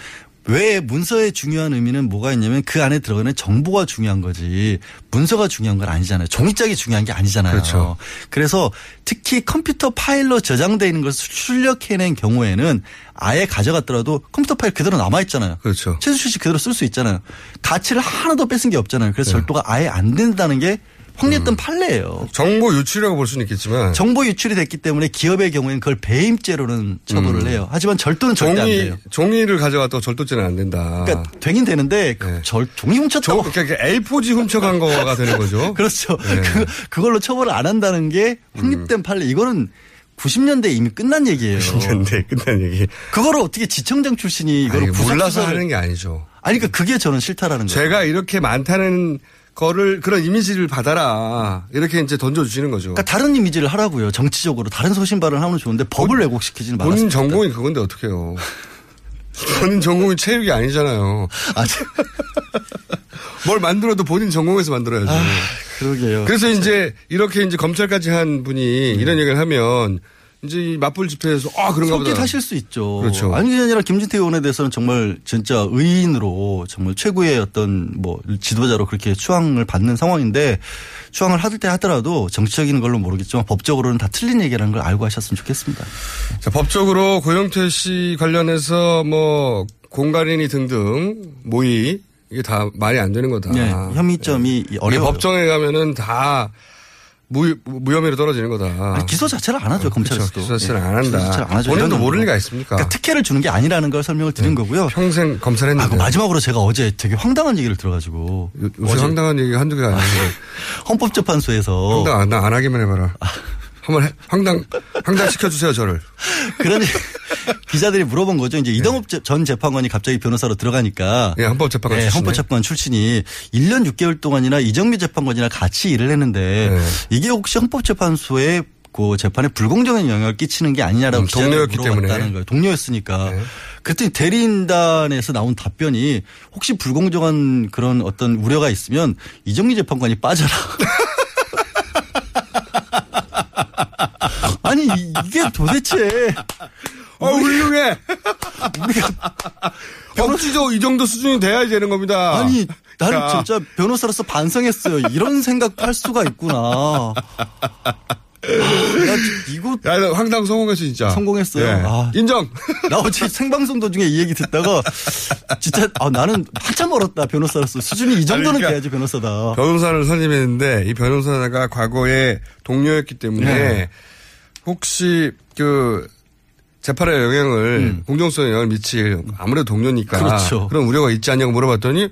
왜 문서의 중요한 의미는 뭐가 있냐면 그 안에 들어가는 정보가 중요한 거지 문서가 중요한 건 아니잖아요. 종이짝이 중요한 게 아니잖아요. 그렇죠. 그래서 특히 컴퓨터 파일로 저장되어 있는 것을 출력해낸 경우에는 아예 가져갔더라도 컴퓨터 파일 그대로 남아 있잖아요. 그렇죠. 최수실 씨 그대로 쓸 수 있잖아요. 가치를 하나도 뺏은 게 없잖아요. 그래서 네. 절도가 아예 안 된다는 게 확립된 판례예요. 정보 유출이라고 볼 수는 있겠지만. 정보 유출이 됐기 때문에 기업의 경우에는 그걸 배임죄로는 처벌을 음. 해요. 하지만 절도는 절대 안 종이, 돼요. 종이를 가져갔다고 절도죄는 안 된다. 그러니까 되긴 되는데 그 네. 절, 종이 훔쳤다고. 그러니까 A4지 훔쳐간 거가 되는 거죠. [laughs] 그렇죠. 네. 그, 그걸로 처벌을 안 한다는 게 확립된 판례. 이거는 90년대 이미 끝난 얘기예요. 90년대 끝난 얘기. 그거를 어떻게 지청장 출신이 아니, 몰라서 하는 게 아니죠. 아니 그러니까 그게 저는 싫다라는 거예요. 제가 이렇게 많다는 거를 그런 이미지를 받아라. 이렇게 이제 던져주시는 거죠. 그러니까 다른 이미지를 하라고요. 정치적으로 다른 소신발언을 하면 좋은데 법을 왜곡시키지는 본인 말았습니다. 전공이 그건데 어떡해요. [laughs] 본인 전공이 체육이 아니잖아요. 아, 저- [laughs] 뭘 만들어도 본인 전공에서 만들어야죠. 그러게요. 그래서 이제 이렇게 이제 검찰까지 한 분이 이런 얘기를 하면 이제 이 맞불 집회에서 아 그런가 보다. 솔깃하실 수 있죠. 그렇죠. 아니 아니라 김진태 의원에 대해서는 정말 진짜 의인으로 정말 최고의 어떤 뭐 지도자로 그렇게 추앙을 받는 상황인데 추앙을 할때 하더라도 정치적인 걸로 모르겠지만 법적으로는 다 틀린 얘기라는 걸 알고 하셨으면 좋겠습니다. 자, 법적으로 고영태 씨 관련해서 뭐 공갈인이 등등 모의 이게 다 말이 안 되는 거다. 네, 혐의점이 이게 어려워요. 법정에 가면은 다 무, 무혐의로 떨어지는 거다. 아니, 기소 자체를 안 하죠 검찰에서도. 그렇죠. 기소 자체를 예, 안 기소 한다. 자체를 안 하죠. 본인도 모를. 리가 있습니까? 그러니까 특혜를 주는 게 아니라는 걸 설명을 드린 거고요. 평생 검사했는데. 아, 그 마지막으로 제가 어제 되게 황당한 얘기를 들어가지고 요새 황당한 얘기 한두 개가 아니고 [laughs] 헌법재판소에서 황당 안, 안 하기만 해봐라. 한번 해- 황당 황당 시켜주세요 저를. [laughs] 그러니 기자들이 물어본 거죠. 이제 이동욱 제- 전 재판관이 갑자기 변호사로 들어가니까 예, 헌법재판관 네, 출신이네. 헌법재판관 출신이 1년 6개월 동안이나 이정미 재판관이랑 같이 일을 했는데 네. 이게 혹시 헌법재판소에 그 재판에 불공정한 영향을 끼치는 게 아니냐라고 음, 동료였기 물어봤다는 때문에. 네. 거예요. 동료였으니까. 그랬더니 대리인단에서 나온 답변이 혹시 불공정한 그런 어떤 우려가 있으면 이정미 재판관이 빠져라. [laughs] [laughs] 아니 이게 도대체 어 훌륭해. 법치적 [laughs] 이 정도 수준이 돼야 되는 겁니다. 아니 나는 자. 진짜 변호사로서 반성했어요. 이런 생각도 할 수가 있구나. 나 이거 야, 나 황당 성공했어 진짜. 성공했어요. 예. 아. 인정. 나 어제 생방송 도중에 이 얘기 듣다가 진짜 아, 나는 한참 멀었다 변호사로서 수준이 이 정도는 그러니까 돼야지 변호사다. 변호사를 선임했는데 이 변호사가 과거에 동료였기 때문에 네. 혹시 그 재판에 영향을 공정성에 영향을 미칠 아무래도 동료니까 음. 그렇죠. 런 우려가 있지 않냐고 물어봤더니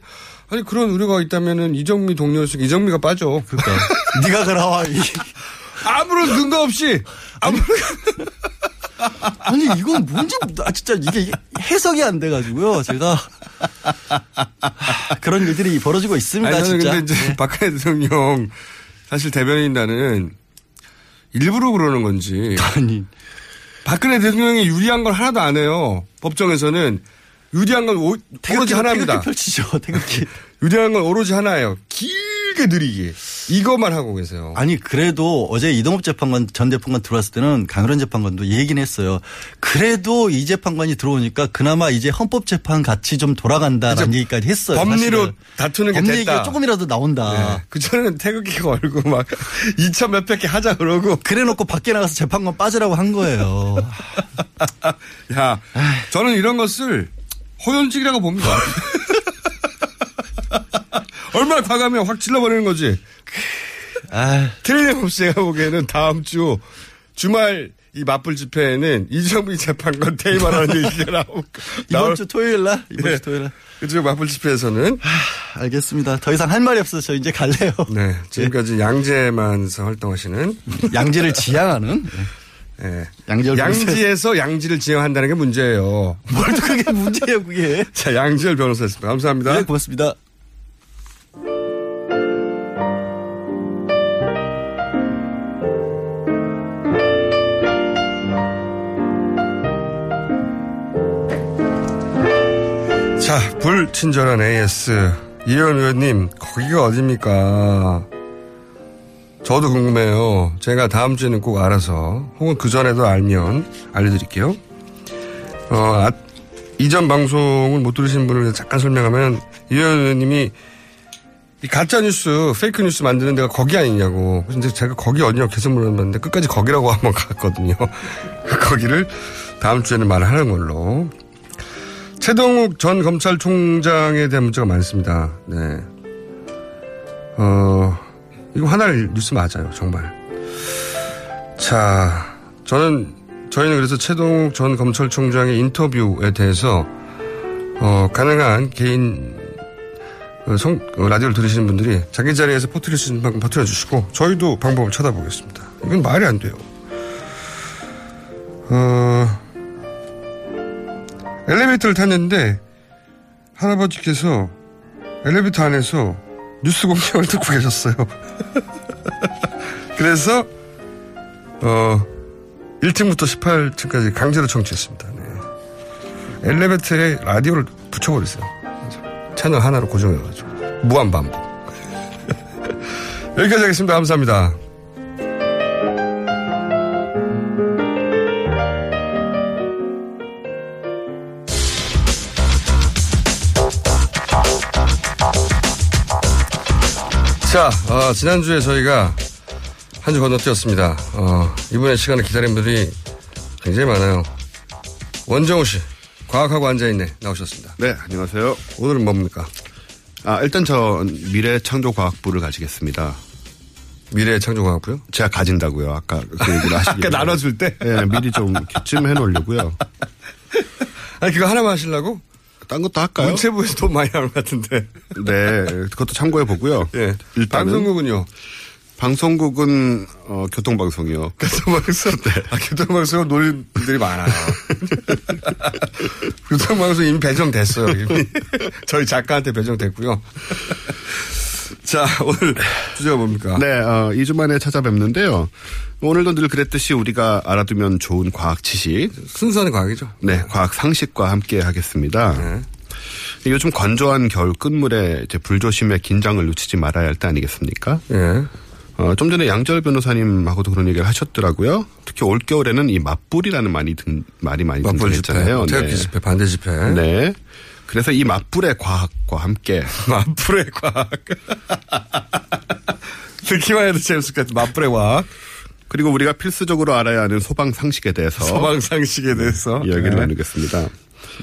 아니 그런 우려가 있다면은 이정미 동료였으니까 이정미가 빠져. 그러니까 [laughs] 네가 그라와 이 아무런 근거 없이 아무런 아니 이건 뭔지 아 진짜 이게 해석이 안 돼가지고요. 제가 그런 일들이 벌어지고 있습니다. 아니, 진짜. 근데 이제 네. 박근혜 대통령 사실 대변인단은 일부러 그러는 건지. 아니. 박근혜 대통령이 유리한 걸 하나도 안 해요. 법정에서는 유리한 건 오, 오로지 태극기, 하나입니다. 태극기 펼치죠. 태극기. 유리한 건 오로지 하나예요. 길 게 느리기. 이것만 하고 계세요. 아니 그래도 어제 이동업 재판관 전 재판관 들어왔을 때는 강일원 재판관도 얘기는 했어요. 그래도 이 재판관이 들어오니까 그나마 이제 헌법 재판 같이 좀 돌아간다라는. 얘기까지 했어요. 법리로. 다투는 게 법리 됐다. 얘기가 조금이라도 나온다. 네. 그전에는 태극기가 얼고 막 [laughs] 2천 몇백 개 하자 그러고. 그래놓고 밖에 나가서 재판관 빠지라고 한 거예요. [laughs] 야, 저는 이런 것을 호연직이라고 봅니다. [laughs] 얼마나 과감해 확 찔러버리는 거지. 틀림없이 제가 보기에는 다음 주 주말 이 맞불 집회에는 이정미 재판관 퇴임하라는 얘기가 나올 이번 주 토요일 날 이번 네. 주 토요일 날. 그쪽 맞불 집회에서는 알겠습니다. 더 이상 할 말이 없어서 저 이제 갈래요. 네 지금까지 양재만에서 활동하시는 [laughs] 양지를 지향하는 네. 양지열 양지에서 양지를 지향한다는 게 문제예요. 뭘 또 그게 문제예요 그게. [laughs] 자 양지열 변호사였습니다. 감사합니다. 네 고맙습니다. 자, 불친절한 AS. 이현 의원님, 거기가 어딥니까? 저도 궁금해요. 제가 다음 주에는 꼭 알아서, 혹은 그 전에도 알면 알려드릴게요. 어, 아, 이전 방송을 못 들으신 분을 잠깐 설명하면, 이현 의원님이 이 가짜뉴스, 페이크뉴스 만드는 데가 거기 아니냐고. 근데 제가 거기 어디냐고 계속 물어봤는데 끝까지 거기라고 [laughs] 한번 갔거든요. 거기를 다음 주에는 말하는 걸로. 최동욱 전 검찰총장에 대한 문제가 많습니다. 네. 어, 이거 하나의 뉴스 맞아요, 정말. 자, 저는, 저희는 그래서 최동욱 전 검찰총장의 인터뷰에 대해서, 어, 가능한 개인, 어, 성, 어, 라디오를 들으시는 분들이 자기 자리에서 퍼뜨릴 수 있는 만큼 퍼뜨려 주시고, 저희도 방법을 찾아보겠습니다. 이건 말이 안 돼요. 어, 엘리베이터를 탔는데 할아버지께서 엘리베이터 안에서 뉴스 공장을 [laughs] 듣고 계셨어요. [laughs] 그래서 어 1층부터 18층까지 강제로 청취했습니다. 네. 엘리베이터에 라디오를 붙여버렸어요. 채널 하나로 고정해가지고 무한 반복. [laughs] 여기까지 하겠습니다. 감사합니다. 어, 지난주에 저희가 한 주 건너뛰었습니다. 어, 이번에 시간을 기다린 분들이 굉장히 많아요. 원정우 씨, 과학하고 앉아있네, 나오셨습니다. 네, 안녕하세요. 오늘은 뭡니까? 아, 일단 저 미래창조과학부를 가지겠습니다. 미래창조과학부요? 제가 가진다고요. 아까 그 얘기를 [laughs] 하시길래. 아까 나눠줄 때? 네, 미리 좀 기쯤 해놓으려고요. [laughs] 아니, 그거 하나만 하시려고? 딴 것도 할까요? 문체부에서 돈 많이 나올 것 같은데. [laughs] 네, 그것도 참고해 보고요. 예. 일단은 방송국은요? 방송국은 어, 교통방송이요. [laughs] 교통방송? 네. 아, 교통방송은 노인들이 많아요. [laughs] 교통방송 이미 배정됐어요. 이미. 저희 작가한테 배정됐고요. 자, 오늘 주제가 뭡니까? 네, 어, 2주 만에 찾아뵙는데요. 오늘도 늘 그랬듯이 우리가 알아두면 좋은 과학 지식. 순수한 과학이죠. 네, 과학 상식과 함께 하겠습니다. 네. 요즘 건조한 겨울 끝물에 이제 불조심에 긴장을 놓치지 말아야 할 때 아니겠습니까? 네. 어, 좀 전에 양절 변호사님하고도 그런 얘기를 하셨더라고요. 특히 올겨울에는 이 맞불이라는 말이 등, 말이 많이 등장했잖아요. 태극기 집회, 반대 집회. 네. 그래서 이 맞불의 과학과 함께 [laughs] 맞불의 과학. [laughs] 듣기만 해도 재밌을 것 같아. 맞불의 과학. 그리고 우리가 필수적으로 알아야 하는 소방 상식에 대해서 소방 상식에 대해서 이야기를 네. 나누겠습니다.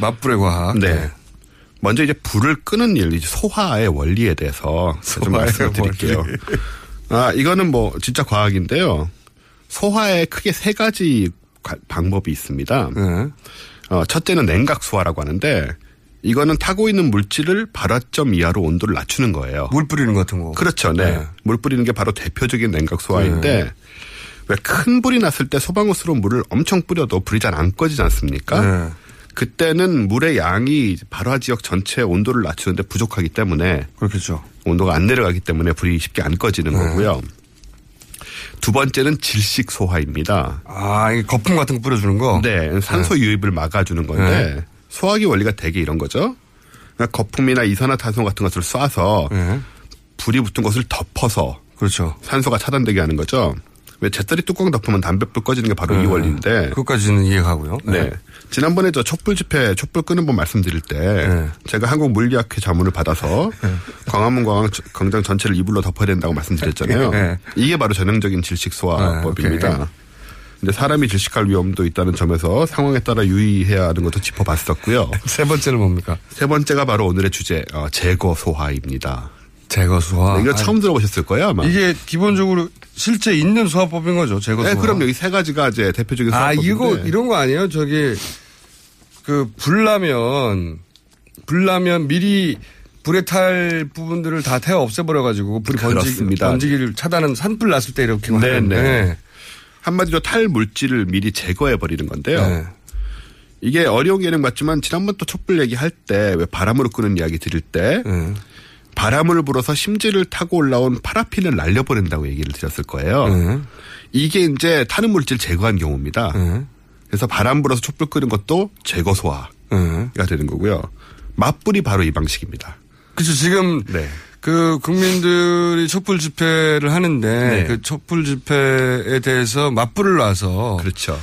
맞불의 과학. 네. 먼저 이제 불을 끄는 일, 이제 소화의 원리에 대해서 좀 말씀을 드릴게요. [laughs] 아, 이거는 뭐 진짜 과학인데요. 소화에 크게 세 가지 가, 방법이 있습니다. 네. 어, 첫째는 냉각 소화라고 하는데 이거는 타고 있는 물질을 발화점 이하로 온도를 낮추는 거예요. 물 뿌리는 것 같은 거. 그렇죠. 네. 네. 물 뿌리는 게 바로 대표적인 냉각 소화인데 네. 왜큰 불이 났을 때 소방호스로 물을 엄청 뿌려도 불이 잘 안 꺼지지 않습니까? 네. 그때는 물의 양이 발화 지역 전체 온도를 낮추는데 부족하기 때문에 그렇겠죠. 온도가 안 내려가기 때문에 불이 쉽게 안 꺼지는 네. 거고요. 두 번째는 질식 소화입니다. 아, 이 거품 같은 거 뿌려주는 거? 네, 산소 유입을 막아주는 건데 네. 소화기 원리가 되게 이런 거죠. 그러니까 거품이나 이산화탄소 같은 것을 쏴서 네. 불이 붙은 것을 덮어서 그렇죠. 산소가 차단되게 하는 거죠. 왜 잿더리 뚜껑 덮으면 담배불 꺼지는 게 바로 네. 이 원리인데. 그것까지는 이해가고요. 네. 지난번에 저 촛불 집회 촛불 끄는 법 말씀드릴 때 제가 한국 물리학회 자문을 받아서 광화문 광장, 광장 전체를 이불로 덮어야 된다고 말씀드렸잖아요. 네. 이게 바로 전형적인 질식 소화법입니다. 근데 사람이 질식할 위험도 있다는 점에서 상황에 따라 유의해야 하는 것도 짚어봤었고요. [laughs] 세 번째는 뭡니까? 세 번째가 바로 오늘의 주제 어, 제거 소화입니다. 제거 소화. 이거 처음 들어보셨을 거예요 아마. 이게 기본적으로 실제 있는 소화법인 거죠. 제거 소화. 네, 그럼 여기 세 가지가 이제 대표적인 아, 소화법인데. 이거 이런 거 아니에요? 저기 그 불나면 불나면 미리 불에 탈 부분들을 다 태워 없애버려 가지고 불이 번지. 번지기를 차단하는 산불 났을 때 이렇게 네, 하는. 네. 한마디로 탈 물질을 미리 제거해 버리는 건데요. 네. 이게 어려운 예능 맞지만 지난번 또 촛불 얘기할 때 왜 바람으로 끄는 이야기 드릴 때 네. 바람을 불어서 심지를 타고 올라온 파라핀을 날려버린다고 얘기를 드렸을 거예요. 네. 이게 이제 타는 물질 제거한 경우입니다. 네. 그래서 바람 불어서 촛불 끄는 것도 제거 소화가 네. 되는 거고요. 맞불이 바로 이 방식입니다. 그렇죠. 지금 네. 그 국민들이 촛불 집회를 하는데 네. 그 촛불 집회에 대해서 맞불을 놔서 그렇죠.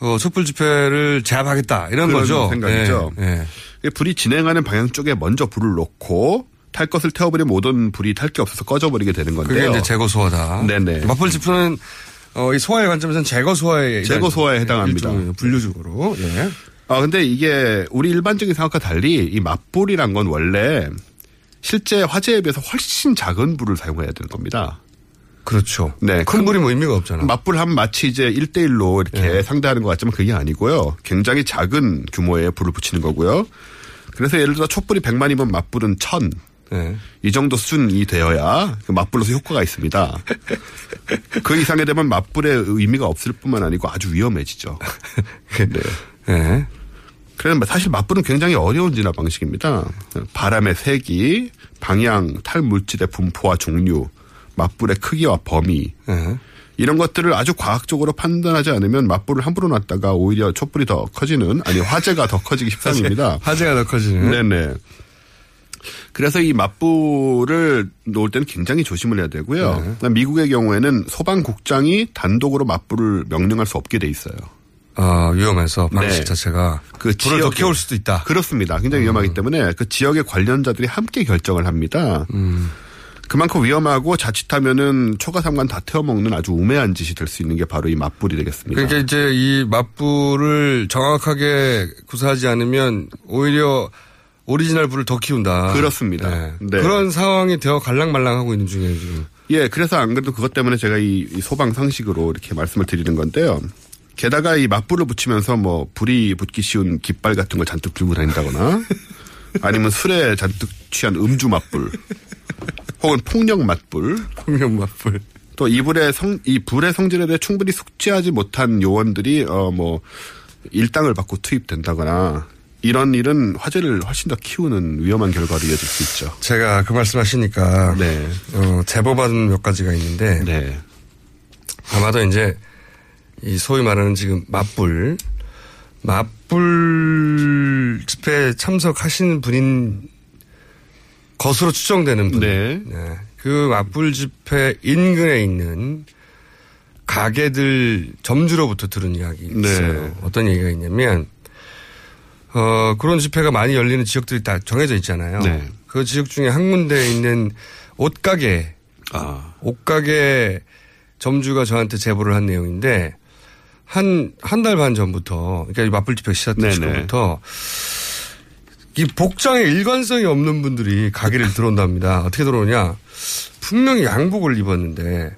어, 촛불 집회를 제압하겠다 이런 그런 거죠. 생각이죠. 네. 네. 불이 진행하는 방향 쪽에 먼저 불을 놓고 탈 것을 태워버리면 모든 불이 탈 게 없어서 꺼져버리게 되는 그게 건데요. 이제 제거 소화다. 네네. 맞불 집회는 어, 이 소화의 관점에서는 제거 소화에 제거 소화에 해당합니다. 일종의 분류적으로. 예. 아 근데 이게 우리 일반적인 생각과 달리 이 맞불이란 건 원래 실제 화재에 비해서 훨씬 작은 불을 사용해야 되는 겁니다. 그렇죠. 네. 큰 불이 뭐 의미가 없잖아. 맞불 하면 마치 이제 1대1로 이렇게 네. 상대하는 것 같지만 그게 아니고요. 굉장히 작은 규모의 불을 붙이는 거고요. 그래서 예를 들어 촛불이 100만이면 맞불은 1000. 네. 이 정도 수준이 되어야 그 맞불로서 효과가 있습니다. 그 이상이 되면 맞불의 의미가 없을 뿐만 아니고 아주 위험해지죠. [laughs] 네. 네. 그래서 사실 맞불은 굉장히 어려운 진화 방식입니다. 바람의 세기, 방향, 탈물질의 분포와 종류, 맞불의 크기와 범위, 네. 이런 것들을 아주 과학적으로 판단하지 않으면 맞불을 함부로 놨다가 오히려 촛불이 더 커지는 아니 화재가 더 커지기 [laughs] 십상입니다. 화재가 더 커지는. 네네. 그래서 이 맞불을 놓을 때는 굉장히 조심을 해야 되고요. 네. 미국의 경우에는 소방국장이 단독으로 맞불을 명령할 수 없게 돼 있어요. 아, 위험해서 방식 네. 자체가 그 불을 더 키울 수도 있다. 그렇습니다. 굉장히 음. 위험하기 때문에 그 지역의 관련자들이 함께 결정을 합니다. 음. 그만큼 위험하고 자칫하면은 초가 삼간 다 태워먹는 아주 우매한 짓이 될 수 있는 게 바로 이 맞불이 되겠습니다. 그러니까 이제 이 맞불을 정확하게 구사하지 않으면 오히려 오리지널 불을 더 키운다. 그렇습니다. 네. 네. 그런 상황이 되어 갈랑말랑하고 있는 중이에요 지금. 예, 그래서 안 그래도 그것 때문에 제가 이, 이 소방 상식으로 이렇게 말씀을 드리는 건데요. 게다가 이 맞불을 붙이면서 뭐 불이 붙기 쉬운 깃발 같은 걸 잔뜩 들고 다닌다거나 [laughs] 아니면 술에 잔뜩 취한 음주 맞불 혹은 폭력 맞불 폭력 맞불 또 이 불의 성, 이 불의 성질에 대해 충분히 숙지하지 못한 요원들이, 어, 뭐, 일당을 받고 투입된다거나, 이런 일은 화재를 훨씬 더 키우는 위험한 결과로 이어질 수 있죠. 제가 그 말씀 하시니까, 네. 어, 제보받은 몇 가지가 있는데, 네. 아마도 이제, 이 소위 말하는 지금 맞불, 맞불 집회에 참석하시는 분인 것으로 추정되는 분. 네. 그 맞불 집회 인근에 있는 가게들 점주로부터 들은 이야기 있어요. 네. 어떤 얘기가 있냐면, 어, 그런 집회가 많이 열리는 지역들이 다 정해져 있잖아요. 네. 그 지역 중에 한 군데에 있는 옷가게, 아. 옷가게 점주가 저한테 제보를 한 내용인데, 한, 한 달 반 전부터, 그러니까 이 맞불 집회. 시간부터, 이 복장에 일관성이 없는 분들이 가게를 들어온답니다. 어떻게 들어오냐. 분명히 양복을 입었는데,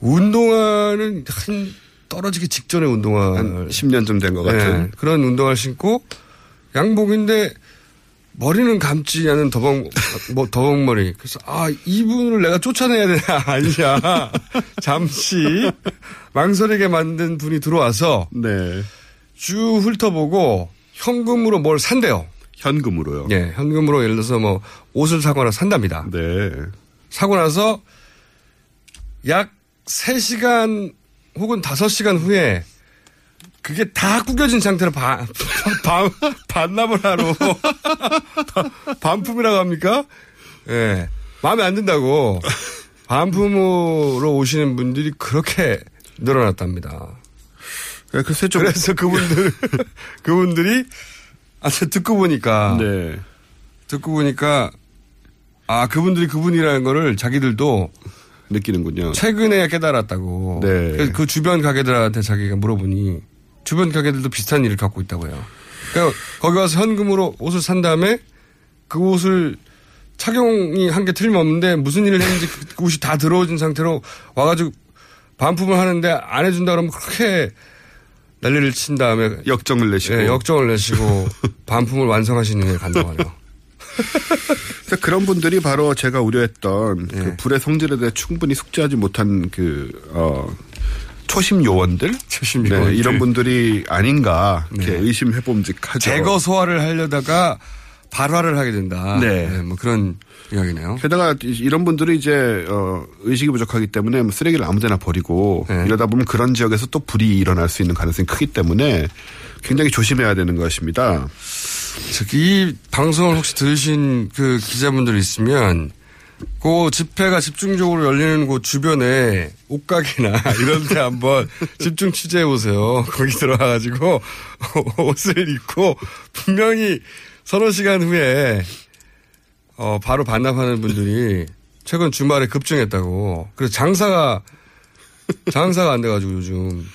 운동화는 한 떨어지기 직전에 운동화. 한 10년쯤 된 것 같은. 네, 그런 운동화를 신고, 양복인데, 머리는 감지 않은 더벅, 뭐, 더벅머리. 그래서, 아, 이분을 내가 쫓아내야 되냐, [laughs] 아니냐. 잠시 망설이게 만든 분이 들어와서, 네. 쭉 훑어보고, 현금으로 뭘 산대요. 현금으로요? 예, 현금으로 예를 들어서 뭐, 옷을 사거나 산답니다. 네. 사고 나서, 약 3시간 혹은 5시간 후에, 그게 다 구겨진 상태로 반, 반, [laughs] 반납을 하러 [laughs] 반품이라고 합니까? 예. 마음에 안 든다고 반품으로 오시는 분들이 그렇게 늘어났답니다. 네, 글쎄 좀. 그래서 그분들, [laughs] 그분들이, 아, 저 듣고 보니까. 네. 듣고 보니까, 아, 그분들이 그분이라는 거를 자기들도 느끼는군요. 최근에 깨달았다고. 네. 그 주변 가게들한테 자기가 물어보니 주변 가게들도 비슷한 일을 겪고 있다고요. 그러니까 거기 가서 현금으로 옷을 산 다음에 그 옷을 착용이 한 게 틀림없는데 무슨 일을 했는지 그 옷이 다 들어오진 상태로 와가지고 반품을 하는데 안 해준다 그러면 그렇게 난리를 친 다음에 역정을 내시고. 예, 역정을 내시고 [laughs] 반품을 완성하시는 게 간다고 하네요. 그래서 그런 분들이 바로 제가 우려했던 예. 그 불의 성질에 대해 충분히 숙지하지 못한 그, 어, 초심 요원들? 초심 네, 요원들. 이런 분들이 아닌가, 이렇게 네. 의심해 봄직하죠. 제거 소화를 하려다가 발화를 하게 된다. 네. 뭐 그런 이야기네요. 게다가 이- 이런 분들이 이제 어 의식이 부족하기 때문에 뭐 쓰레기를 아무데나 버리고 네. 이러다 보면 그런 지역에서 또 불이 일어날 수 있는 가능성이 크기 때문에 굉장히 조심해야 되는 것입니다. 이 방송을 혹시 들으신 그 기자분들 있으면 그 집회가 집중적으로 열리는 곳 주변에 옷가게나 [laughs] 이런 데 한번 집중 취재해 보세요. 거기 들어가가지고 [laughs] 옷을 입고 분명히 서너 시간 후에 어 바로 반납하는 분들이 최근 주말에 급증했다고. 그래서 장사가 장사가 안 돼가지고 요즘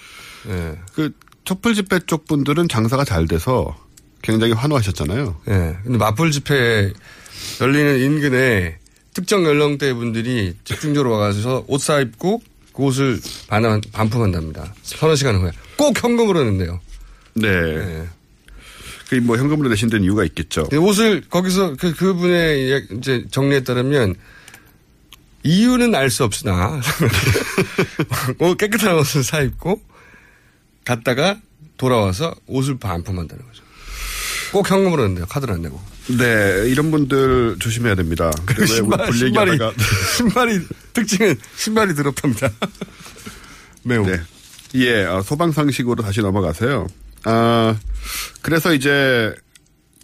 예. 그 촛불 집회 쪽 분들은 장사가 잘 돼서 굉장히 환호하셨잖아요. 예. 근데 맞불 집회 열리는 인근에 특정 연령대 분들이 집중적으로 와가지고 옷 사입고 그 옷을 반환, 반품한답니다. 서너 시간 후에. 꼭 현금으로 낸대요. 네. 그뭐 현금으로 내신 데는 이유가 있겠죠. 근데 옷을 거기서 그, 그분의 이제 정리에 따르면 이유는 알 수 없으나 [laughs] 옷 깨끗한 옷을 사 입고 갔다가 돌아와서 옷을 반품한다는 거죠. 꼭 현금으로 낸대요. 카드를 안 내고. 네, 이런 분들 조심해야 됩니다. 그왜 신발, 불 신발이, [laughs] 신발이, 특징은 신발이 더럽답니다. [laughs] 매우. 네. 예, 어, 소방 상식으로 다시 넘어가세요. 아, 그래서 이제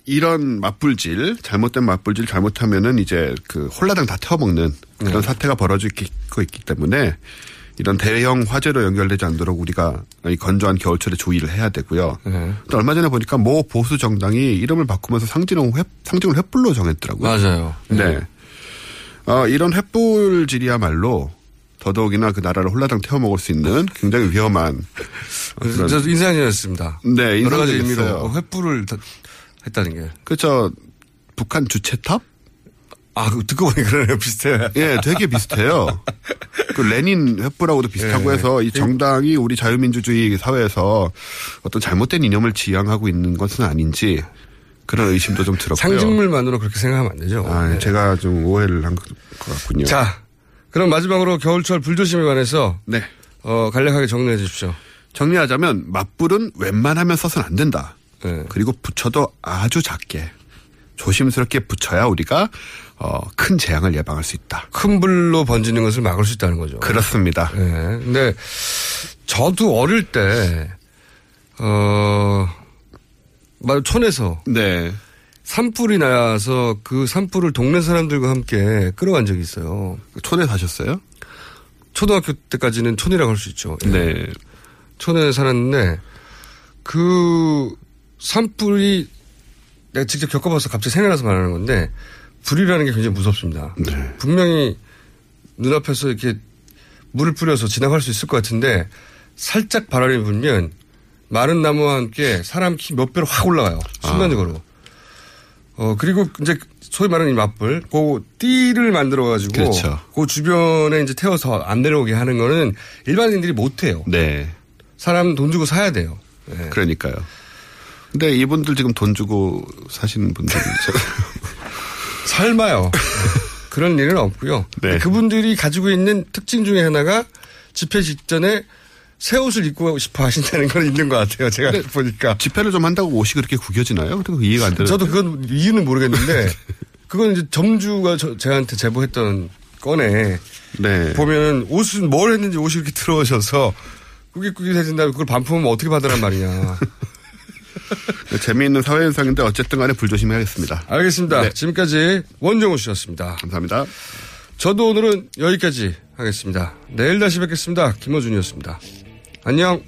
이런 맞불질, 잘못된 맞불질 잘못하면은 이제 그 홀라당 다 태워먹는 그런 네. 사태가 벌어지고 있기 때문에 이런 대형 화재로 연결되지 않도록 우리가 이 건조한 겨울철에 주의를 해야 되고요. 네. 또 얼마 전에 보니까 모 보수 정당이 이름을 바꾸면서 상징을 횃, 상징을 횃불로 정했더라고요. 맞아요. 네. 어, 이런 횃불질이야말로 더더욱이나 그 나라를 홀라당 태워 먹을 수 있는 굉장히 위험한 [laughs] 그런- 저 인상이었습니다. 네, 여러 가지 의미로 인상적이었어요. 횃불을 다- 했다는 게. 그렇죠. 북한 주체탑? 아, 듣고 보니 그러네요. 비슷해요. 예, 되게 비슷해요. 그 레닌 횃불하고도 비슷하고 예. 해서 이 정당이 우리 자유민주주의 사회에서 어떤 잘못된 이념을 지향하고 있는 것은 아닌지 그런 의심도 좀 들었고요. 상징물만으로 그렇게 생각하면 안 되죠. 아, 네. 제가 좀 오해를 한 것 같군요. 자, 그럼 마지막으로 겨울철 불조심에 관해서 네. 어, 간략하게 정리해 주십시오. 정리하자면 맞불은 웬만하면 써서는 안 된다. 네. 그리고 붙여도 아주 작게 조심스럽게 붙여야 우리가 어, 큰 재앙을 예방할 수 있다. 큰 불로 번지는 것을 막을 수 있다는 거죠. 그렇습니다. 네. 근데 저도 어릴 때, 어, 말 촌에서. 네. 산불이 나서 그 산불을 동네 사람들과 함께 끌어간 적이 있어요. 촌에 사셨어요? 초등학교 때까지는 촌이라고 할 수 있죠. 예. 네. 촌에 살았는데 그 산불이 내가 직접 겪어봐서 갑자기 생각나서 말하는 건데 불이라는 게 굉장히 무섭습니다. 네. 분명히 눈앞에서 이렇게 물을 뿌려서 지나갈 수 있을 것 같은데 살짝 바람이 불면 마른 나무와 함께 사람 키 몇 배로 확 올라가요. 순간적으로. 어, 그리고 이제 소위 말하는 이 맞불, 그 띠를 만들어가지고. 그렇죠. 그 주변에 이제 태워서 안 내려오게 하는 거는 일반인들이 못 해요. 네. 사람 돈 주고 사야 돼요. 네. 그러니까요. 근데 이분들 지금 돈 주고 사시는 분들 [laughs] 설마요. 그런 일은 없고요. 네. 그분들이 가지고 있는 특징 중에 하나가 집회 직전에 새 옷을 입고 싶어 하신다는 건 있는 것 같아요. 제가 보니까. 집회를 좀 한다고 옷이 그렇게 구겨지나요? 그리고 이해가 안 되는. 저도 그건 이유는 모르겠는데 [laughs] 그건 이제 점주가 저, 저한테 제보했던 건에 네. 보면 옷은 뭘 했는지 옷이 이렇게 들어오셔서 꾸깃꾸깃해진 다음에 그걸 반품하면 어떻게 받으란 말이냐. [laughs] 네, 재미있는 사회현상인데 어쨌든 간에 불조심해야겠습니다. 알겠습니다. 네. 지금까지 원정우 씨였습니다. 감사합니다. 저도 오늘은 여기까지 하겠습니다. 내일 다시 뵙겠습니다. 김호준이었습니다. 안녕.